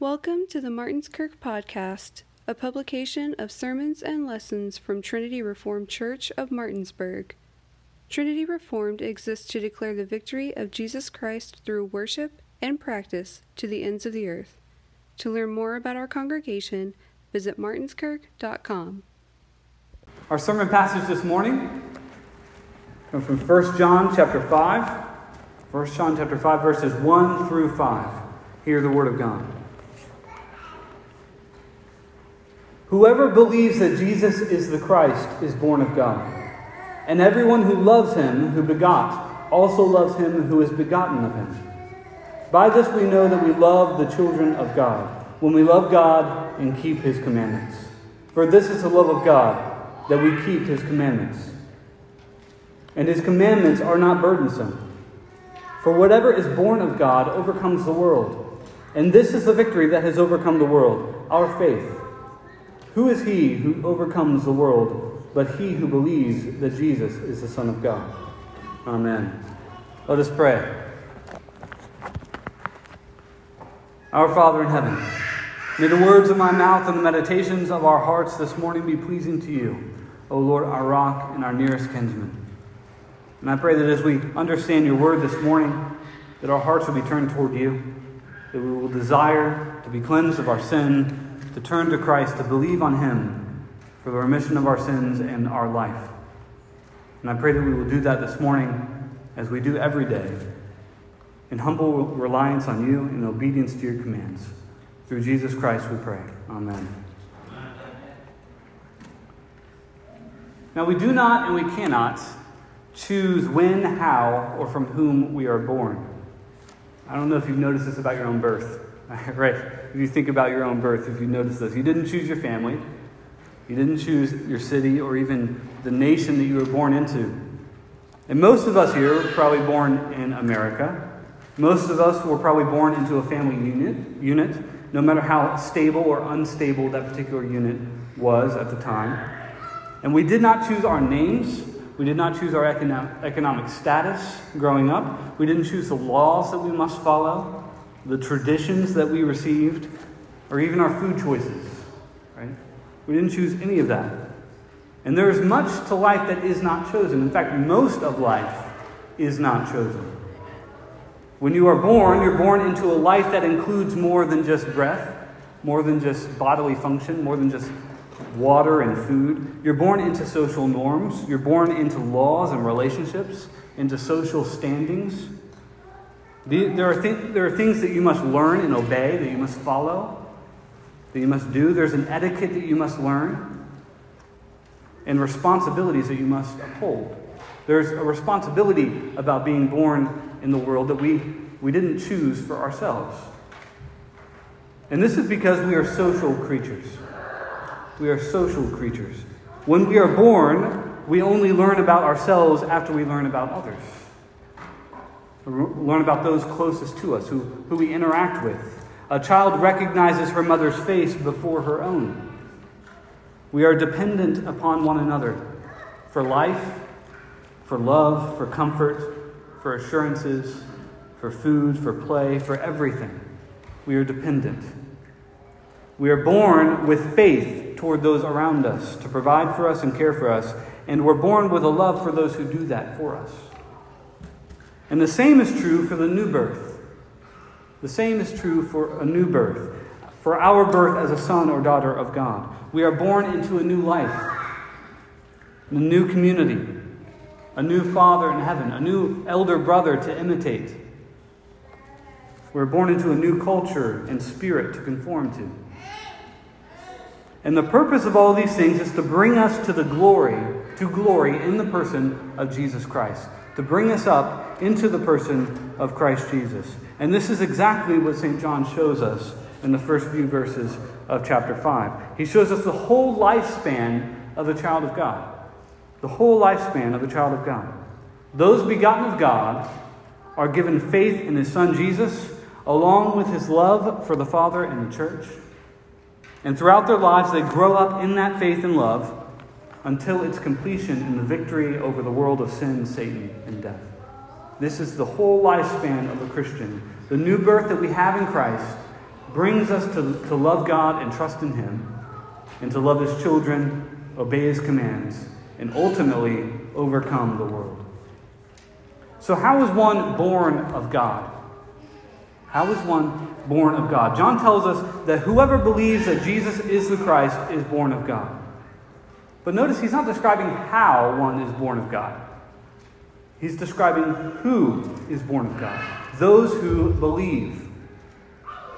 Welcome to the Martinskirk Podcast, a publication of sermons and lessons from Trinity Reformed Church of Martinsburg. Trinity Reformed exists to declare the victory of Jesus Christ through worship and practice to the ends of the earth. To learn more about our congregation, visit martinskirk.com. Our sermon passage this morning comes from 1 John chapter 5. 1 John chapter 5 verses 1 through 5. Hear the word of God. Whoever believes that Jesus is the Christ is born of God. And everyone who loves him who begot also loves him who is begotten of him. By this we know that we love the children of God, when we love God and keep his commandments. For this is the love of God, that we keep his commandments. And his commandments are not burdensome. For whatever is born of God overcomes the world. And this is the victory that has overcome the world, our faith. Who is he who overcomes the world but he who believes that Jesus is the Son of God? Amen. Let us pray. Our Father in heaven, may the words of my mouth and the meditations of our hearts this morning be pleasing to you, O Lord, our rock and our nearest kinsman. And I pray that as we understand your word this morning, that our hearts will be turned toward you, that we will desire to be cleansed of our sin to turn to Christ, to believe on Him for the remission of our sins and our life. And I pray that we will do that this morning as we do every day, in humble reliance on you and obedience to your commands. Through Jesus Christ we pray. Amen. Now, we do not and we cannot choose when, how, or from whom we are born. I don't know if you've noticed this about your own birth. right? If you think about your own birth, if you notice this, you didn't choose your family, you didn't choose your city or even the nation that you were born into. And most of us here were probably born in America. Most of us were probably born into a family unit, unit, no matter how stable or unstable that particular unit was at the time. And we did not choose our names. We did not choose our economic status growing up. We didn't choose the laws that we must follow the traditions that we received, or even our food choices. Right? We didn't choose any of that. And there is much to life that is not chosen. In fact, most of life is not chosen. When you are born, you're born into a life that includes more than just breath, more than just bodily function, more than just water and food. You're born into social norms, you're born into laws and relationships, into social standings. There are, th- there are things that you must learn and obey, that you must follow, that you must do. There's an etiquette that you must learn, and responsibilities that you must uphold. There's a responsibility about being born in the world that we, we didn't choose for ourselves. And this is because we are social creatures. We are social creatures. When we are born, we only learn about ourselves after we learn about others learn about those closest to us, who, who we interact with. A child recognizes her mother's face before her own. We are dependent upon one another for life, for love, for comfort, for assurances, for food, for play, for everything. We are dependent. We are born with faith toward those around us to provide for us and care for us, and we're born with a love for those who do that for us. And the same is true for the new birth. The same is true for a new birth, for our birth as a son or daughter of God. We are born into a new life, a new community, a new father in heaven, a new elder brother to imitate. We're born into a new culture and spirit to conform to. And the purpose of all these things is to bring us to the glory, to glory in the person of Jesus Christ to bring us up into the person of Christ Jesus. And this is exactly what St. John shows us in the first few verses of chapter 5. He shows us the whole lifespan of the child of God. The whole lifespan of the child of God. Those begotten of God are given faith in his son Jesus, along with his love for the Father and the church. And throughout their lives, they grow up in that faith and love until its completion in the victory over the world of sin, Satan, and death. This is the whole lifespan of a Christian. The new birth that we have in Christ brings us to, to love God and trust in Him, and to love His children, obey His commands, and ultimately overcome the world. So, how is one born of God? How is one born of God? John tells us that whoever believes that Jesus is the Christ is born of God. But notice he's not describing how one is born of God. He's describing who is born of God. Those who believe.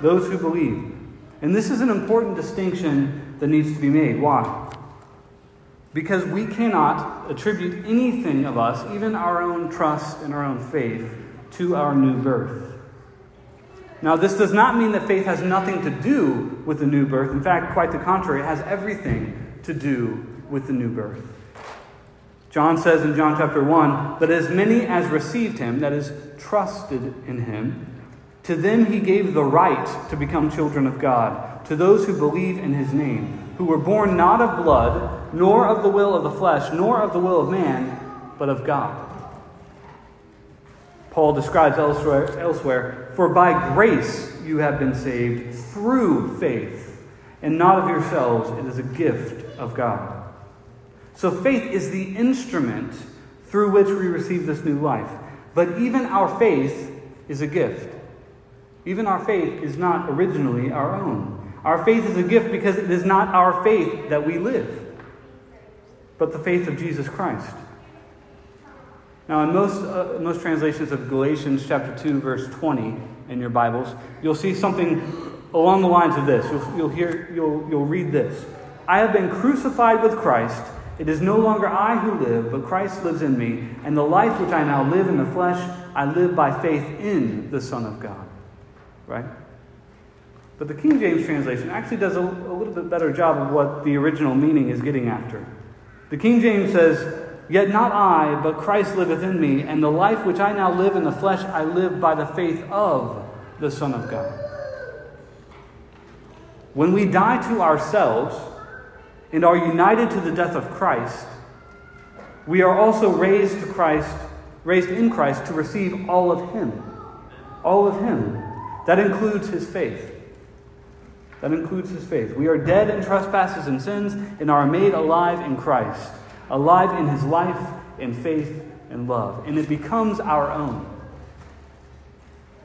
Those who believe. And this is an important distinction that needs to be made. Why? Because we cannot attribute anything of us, even our own trust and our own faith, to our new birth. Now, this does not mean that faith has nothing to do with the new birth. In fact, quite the contrary, it has everything to do with the new birth. John says in John chapter 1 that as many as received him, that is, trusted in him, to them he gave the right to become children of God, to those who believe in his name who were born not of blood, nor of the will of the flesh, nor of the will of man, but of God. Paul describes elsewhere, elsewhere For by grace you have been saved through faith, and not of yourselves, it is a gift of God. So faith is the instrument through which we receive this new life. But even our faith is a gift. Even our faith is not originally our own. Our faith is a gift because it is not our faith that we live, but the faith of Jesus Christ. Now, in most, uh, most translations of Galatians chapter 2, verse 20 in your Bibles, you'll see something along the lines of this. You'll, you'll, hear, you'll, you'll read this I have been crucified with Christ. It is no longer I who live, but Christ lives in me. And the life which I now live in the flesh, I live by faith in the Son of God. Right? But the King James translation actually does a, a little bit better job of what the original meaning is getting after. The King James says, Yet not I, but Christ liveth in me, and the life which I now live in the flesh, I live by the faith of the Son of God. When we die to ourselves and are united to the death of Christ, we are also raised to Christ, raised in Christ to receive all of Him. All of Him. That includes His faith. That includes his faith. We are dead in trespasses and sins and are made alive in Christ, alive in his life and faith and love. And it becomes our own.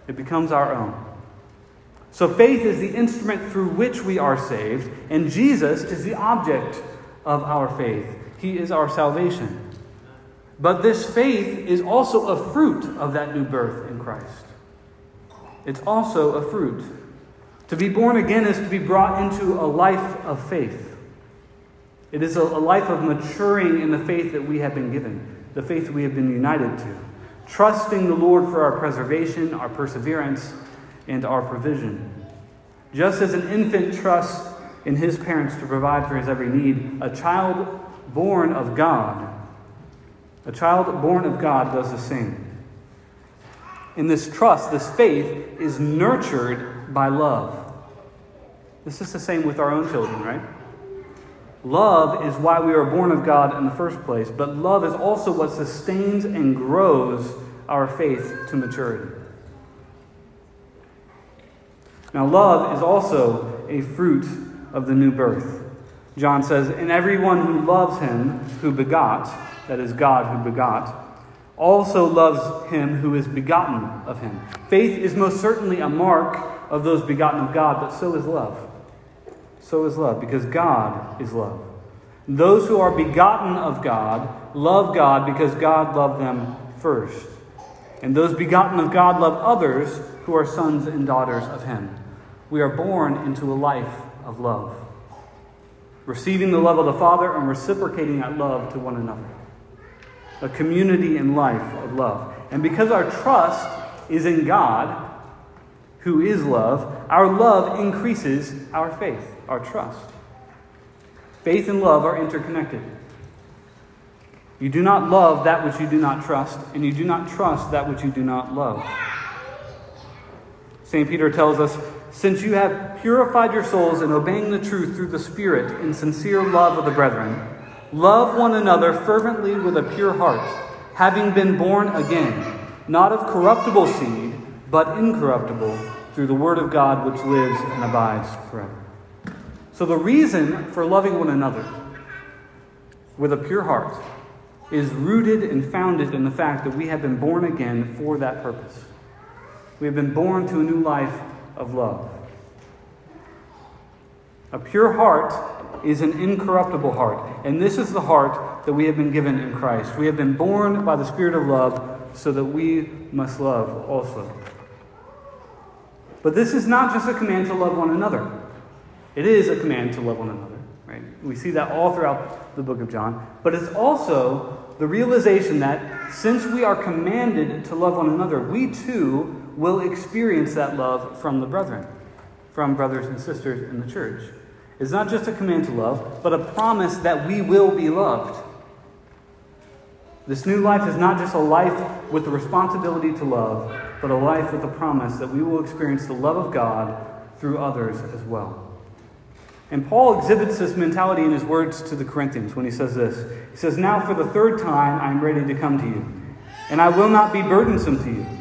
It becomes our own. So faith is the instrument through which we are saved, and Jesus is the object of our faith. He is our salvation. But this faith is also a fruit of that new birth in Christ. It's also a fruit. To be born again is to be brought into a life of faith. It is a, life of maturing in the faith that we have been given, the faith we have been united to, trusting the Lord for our preservation, our perseverance, and our provision. Just as an infant trusts in his parents to provide for his every need, a child born of God, a child born of God does the same. And this trust, this faith, is nurtured by love. This is the same with our own children, right? Love is why we are born of God in the first place, but love is also what sustains and grows our faith to maturity. Now, love is also a fruit of the new birth. John says, And everyone who loves him who begot, that is God who begot, also loves him who is begotten of him. Faith is most certainly a mark of those begotten of God, but so is love. So is love, because God is love. Those who are begotten of God love God because God loved them first. And those begotten of God love others who are sons and daughters of Him. We are born into a life of love, receiving the love of the Father and reciprocating that love to one another. A community in life of love. And because our trust is in God, who is love, our love increases our faith, our trust. Faith and love are interconnected. You do not love that which you do not trust, and you do not trust that which you do not love. St. Peter tells us Since you have purified your souls in obeying the truth through the Spirit in sincere love of the brethren, love one another fervently with a pure heart, having been born again, not of corruptible seed, but incorruptible through the Word of God which lives and abides forever. So, the reason for loving one another with a pure heart is rooted and founded in the fact that we have been born again for that purpose. We have been born to a new life of love. A pure heart is an incorruptible heart, and this is the heart that we have been given in Christ. We have been born by the Spirit of love so that we must love also. But this is not just a command to love one another. It is a command to love one another, right? We see that all throughout the book of John. But it's also the realization that since we are commanded to love one another, we too will experience that love from the brethren, from brothers and sisters in the church. It's not just a command to love, but a promise that we will be loved. This new life is not just a life with the responsibility to love, but a life with the promise that we will experience the love of God through others as well. And Paul exhibits this mentality in his words to the Corinthians when he says this. He says, Now for the third time I am ready to come to you, and I will not be burdensome to you.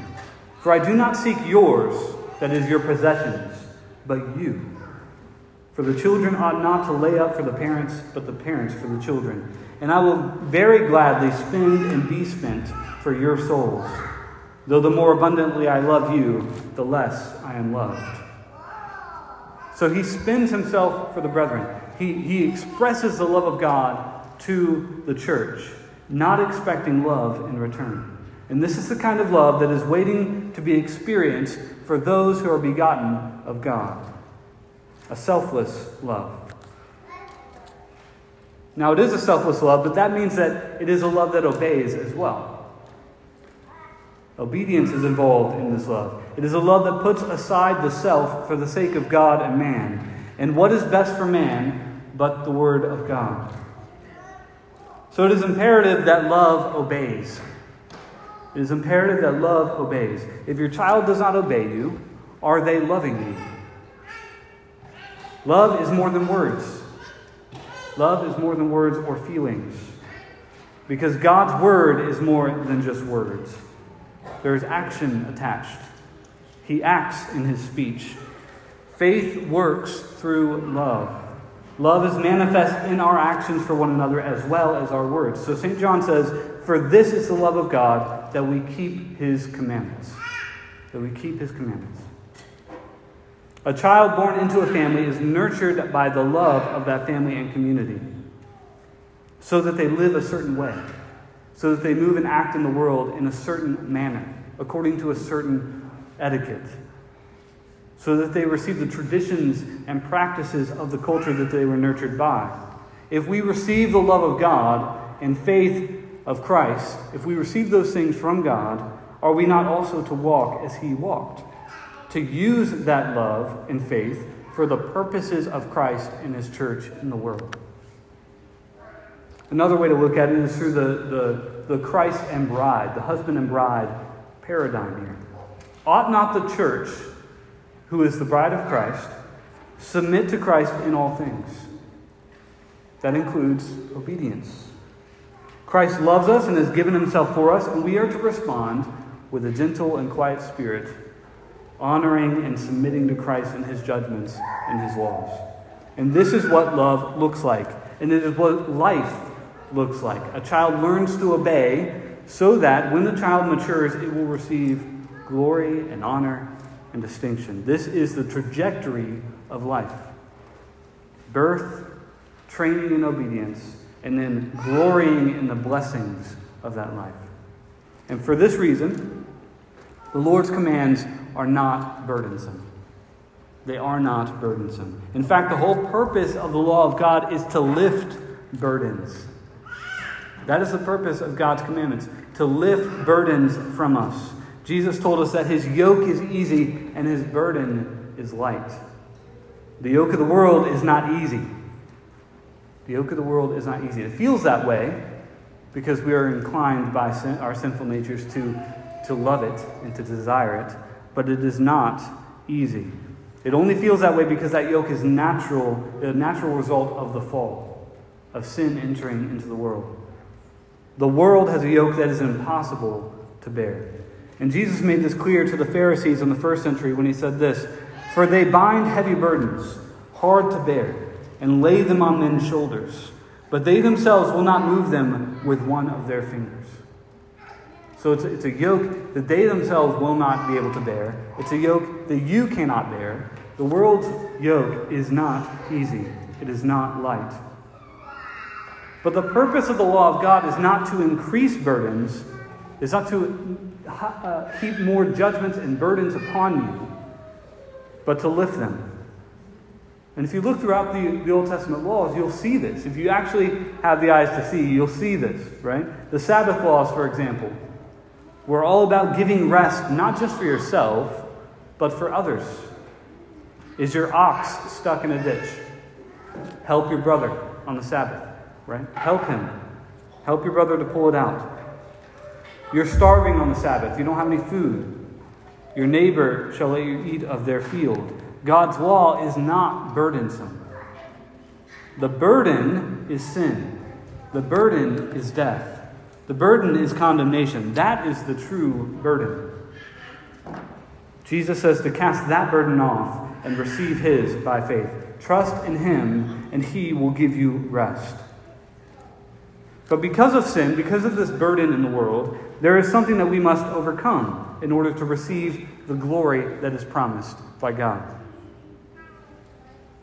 For I do not seek yours, that is, your possessions, but you. For the children ought not to lay up for the parents, but the parents for the children. And I will very gladly spend and be spent for your souls. Though the more abundantly I love you, the less I am loved. So he spends himself for the brethren. He, he expresses the love of God to the church, not expecting love in return. And this is the kind of love that is waiting to be experienced for those who are begotten of God a selfless love. Now, it is a selfless love, but that means that it is a love that obeys as well. Obedience is involved in this love. It is a love that puts aside the self for the sake of God and man. And what is best for man but the Word of God? So it is imperative that love obeys. It is imperative that love obeys. If your child does not obey you, are they loving you? Love is more than words. Love is more than words or feelings. Because God's word is more than just words. There is action attached. He acts in his speech. Faith works through love. Love is manifest in our actions for one another as well as our words. So St. John says, For this is the love of God, that we keep his commandments. That we keep his commandments. A child born into a family is nurtured by the love of that family and community so that they live a certain way, so that they move and act in the world in a certain manner, according to a certain etiquette, so that they receive the traditions and practices of the culture that they were nurtured by. If we receive the love of God and faith of Christ, if we receive those things from God, are we not also to walk as He walked? To use that love and faith for the purposes of Christ and His church in the world. Another way to look at it is through the, the, the Christ and bride, the husband and bride paradigm here. Ought not the church, who is the bride of Christ, submit to Christ in all things? That includes obedience. Christ loves us and has given himself for us, and we are to respond with a gentle and quiet spirit, honoring and submitting to Christ and his judgments and his laws. And this is what love looks like, and it is what life looks like. A child learns to obey so that when the child matures, it will receive glory and honor and distinction. This is the trajectory of life birth, training and obedience, and then glorying in the blessings of that life. And for this reason, the Lord's commands are not burdensome. They are not burdensome. In fact, the whole purpose of the law of God is to lift burdens. That is the purpose of God's commandments, to lift burdens from us. Jesus told us that his yoke is easy and his burden is light. The yoke of the world is not easy. The yoke of the world is not easy. It feels that way because we are inclined by sin, our sinful natures to, to love it and to desire it, but it is not easy. It only feels that way because that yoke is natural, a natural result of the fall, of sin entering into the world. The world has a yoke that is impossible to bear. And Jesus made this clear to the Pharisees in the first century when he said this For they bind heavy burdens, hard to bear, and lay them on men's shoulders, but they themselves will not move them with one of their fingers. So it's a, it's a yoke that they themselves will not be able to bear. It's a yoke that you cannot bear. The world's yoke is not easy, it is not light. But the purpose of the law of God is not to increase burdens, is not to uh, heap more judgments and burdens upon you, but to lift them. And if you look throughout the, the Old Testament laws, you'll see this. If you actually have the eyes to see, you'll see this, right? The Sabbath laws, for example, were all about giving rest not just for yourself, but for others. Is your ox stuck in a ditch? Help your brother on the Sabbath, right? Help him. Help your brother to pull it out. You're starving on the Sabbath. You don't have any food. Your neighbor shall let you eat of their field. God's law is not burdensome. The burden is sin. The burden is death. The burden is condemnation. That is the true burden. Jesus says to cast that burden off and receive his by faith. Trust in him, and he will give you rest. But because of sin, because of this burden in the world, there is something that we must overcome in order to receive the glory that is promised by God.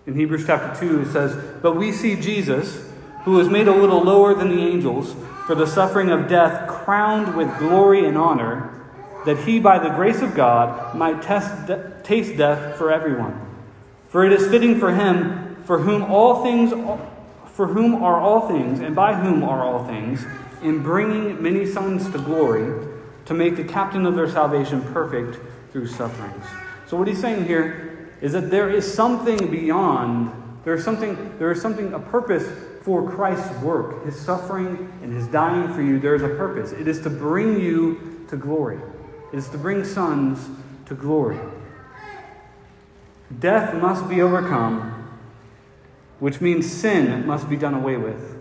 In Hebrews chapter 2, it says, But we see Jesus, who was made a little lower than the angels, for the suffering of death, crowned with glory and honor, that he, by the grace of God, might test, taste death for everyone. For it is fitting for him, for whom all things for whom are all things, and by whom are all things, in bringing many sons to glory, to make the captain of their salvation perfect through sufferings. So what he's saying here is that there is something beyond, there is something, there is something, a purpose for Christ's work, his suffering and his dying for you. There is a purpose. It is to bring you to glory. It is to bring sons to glory. Death must be overcome which means sin must be done away with.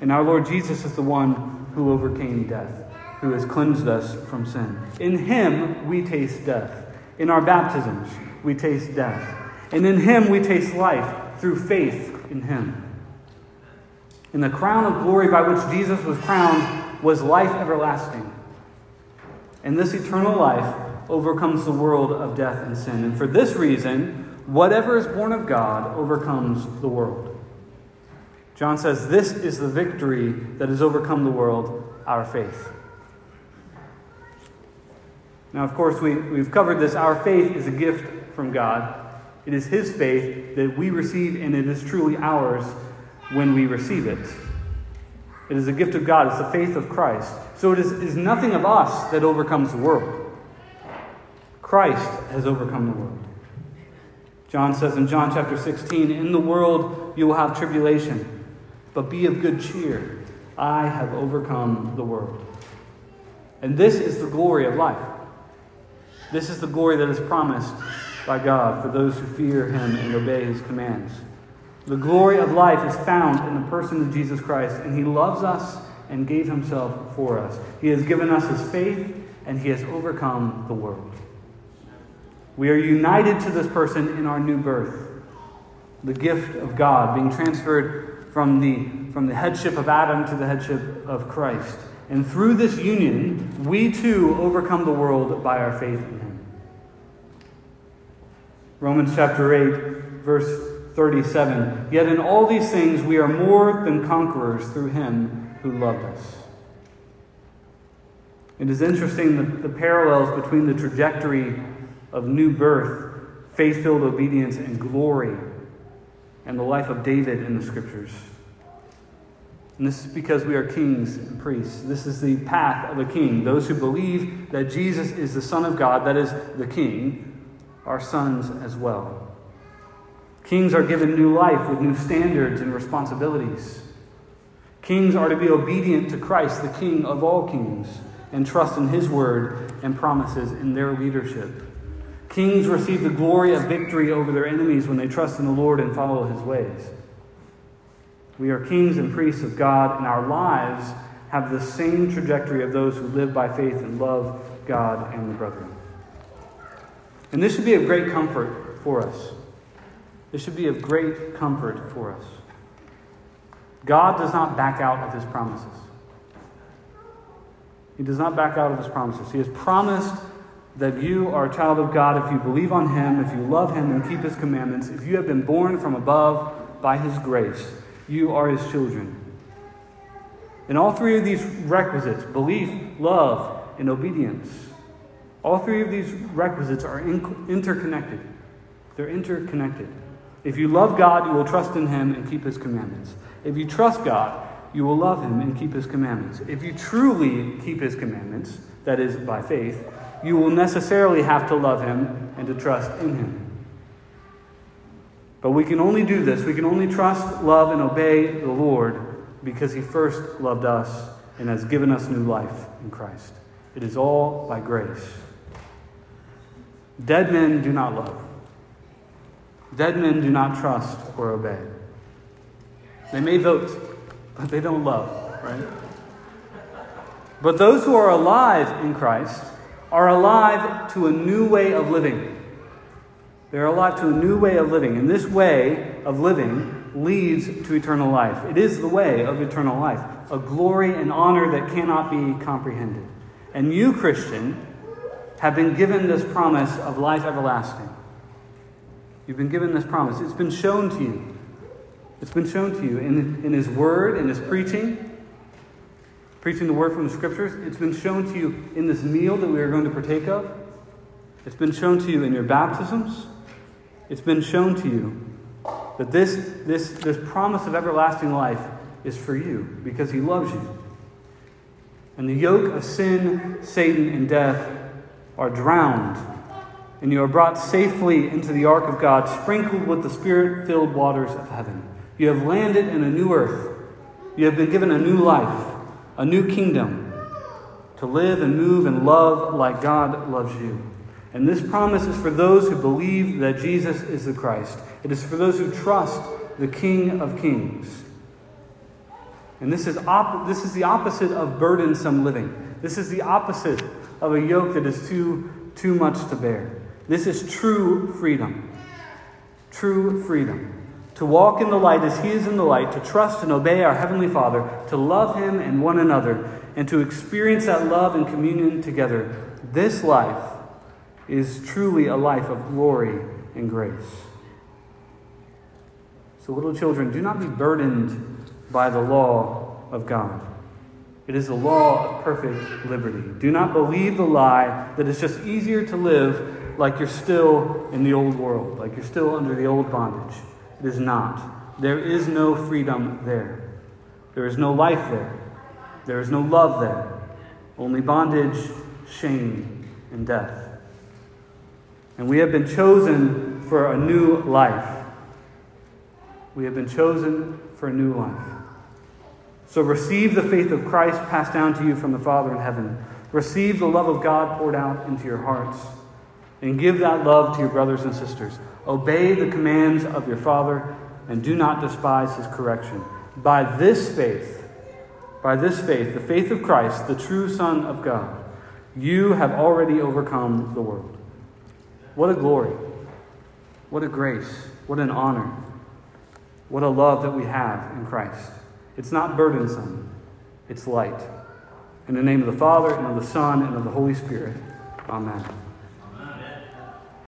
And our Lord Jesus is the one who overcame death, who has cleansed us from sin. In him we taste death. In our baptisms we taste death. And in him we taste life through faith in him. And the crown of glory by which Jesus was crowned was life everlasting. And this eternal life overcomes the world of death and sin. And for this reason, Whatever is born of God overcomes the world. John says, This is the victory that has overcome the world, our faith. Now, of course, we, we've covered this. Our faith is a gift from God. It is His faith that we receive, and it is truly ours when we receive it. It is a gift of God. It's the faith of Christ. So it is, is nothing of us that overcomes the world. Christ has overcome the world. John says in John chapter 16, In the world you will have tribulation, but be of good cheer. I have overcome the world. And this is the glory of life. This is the glory that is promised by God for those who fear Him and obey His commands. The glory of life is found in the person of Jesus Christ, and He loves us and gave Himself for us. He has given us His faith, and He has overcome the world. We are united to this person in our new birth. The gift of God being transferred from the, from the headship of Adam to the headship of Christ. And through this union, we too overcome the world by our faith in Him. Romans chapter 8, verse 37. Yet in all these things we are more than conquerors through Him who loved us. It is interesting the, the parallels between the trajectory of new birth, faith filled obedience, and glory, and the life of David in the scriptures. And this is because we are kings and priests. This is the path of a king. Those who believe that Jesus is the Son of God, that is the king, are sons as well. Kings are given new life with new standards and responsibilities. Kings are to be obedient to Christ, the King of all kings, and trust in his word and promises in their leadership. Kings receive the glory of victory over their enemies when they trust in the Lord and follow his ways. We are kings and priests of God, and our lives have the same trajectory of those who live by faith and love God and the brethren. And this should be of great comfort for us. This should be of great comfort for us. God does not back out of his promises. He does not back out of his promises. He has promised that you are a child of God if you believe on him, if you love him and keep his commandments, if you have been born from above by his grace, you are his children. And all three of these requisites belief, love, and obedience all three of these requisites are in- interconnected. They're interconnected. If you love God, you will trust in him and keep his commandments. If you trust God, you will love him and keep his commandments. If you truly keep his commandments, that is, by faith, you will necessarily have to love him and to trust in him. But we can only do this, we can only trust, love, and obey the Lord because he first loved us and has given us new life in Christ. It is all by grace. Dead men do not love. Dead men do not trust or obey. They may vote, but they don't love, right? But those who are alive in Christ are alive to a new way of living. They're alive to a new way of living. And this way of living leads to eternal life. It is the way of eternal life, a glory and honor that cannot be comprehended. And you, Christian, have been given this promise of life everlasting. You've been given this promise. It's been shown to you. It's been shown to you in, in His Word, in His preaching, preaching the Word from the Scriptures. It's been shown to you in this meal that we are going to partake of. It's been shown to you in your baptisms. It's been shown to you that this, this, this promise of everlasting life is for you because He loves you. And the yoke of sin, Satan, and death are drowned, and you are brought safely into the ark of God, sprinkled with the spirit filled waters of heaven. You have landed in a new earth. You have been given a new life, a new kingdom to live and move and love like God loves you. And this promise is for those who believe that Jesus is the Christ. It is for those who trust the King of Kings. And this is, op- this is the opposite of burdensome living. This is the opposite of a yoke that is too, too much to bear. This is true freedom. True freedom. To walk in the light as He is in the light, to trust and obey our Heavenly Father, to love Him and one another, and to experience that love and communion together. This life is truly a life of glory and grace. So, little children, do not be burdened by the law of God. It is the law of perfect liberty. Do not believe the lie that it's just easier to live like you're still in the old world, like you're still under the old bondage. It is not. There is no freedom there. There is no life there. There is no love there. Only bondage, shame, and death. And we have been chosen for a new life. We have been chosen for a new life. So receive the faith of Christ passed down to you from the Father in heaven. Receive the love of God poured out into your hearts. And give that love to your brothers and sisters. Obey the commands of your Father and do not despise his correction. By this faith, by this faith, the faith of Christ, the true Son of God, you have already overcome the world. What a glory. What a grace. What an honor. What a love that we have in Christ. It's not burdensome, it's light. In the name of the Father, and of the Son, and of the Holy Spirit. Amen.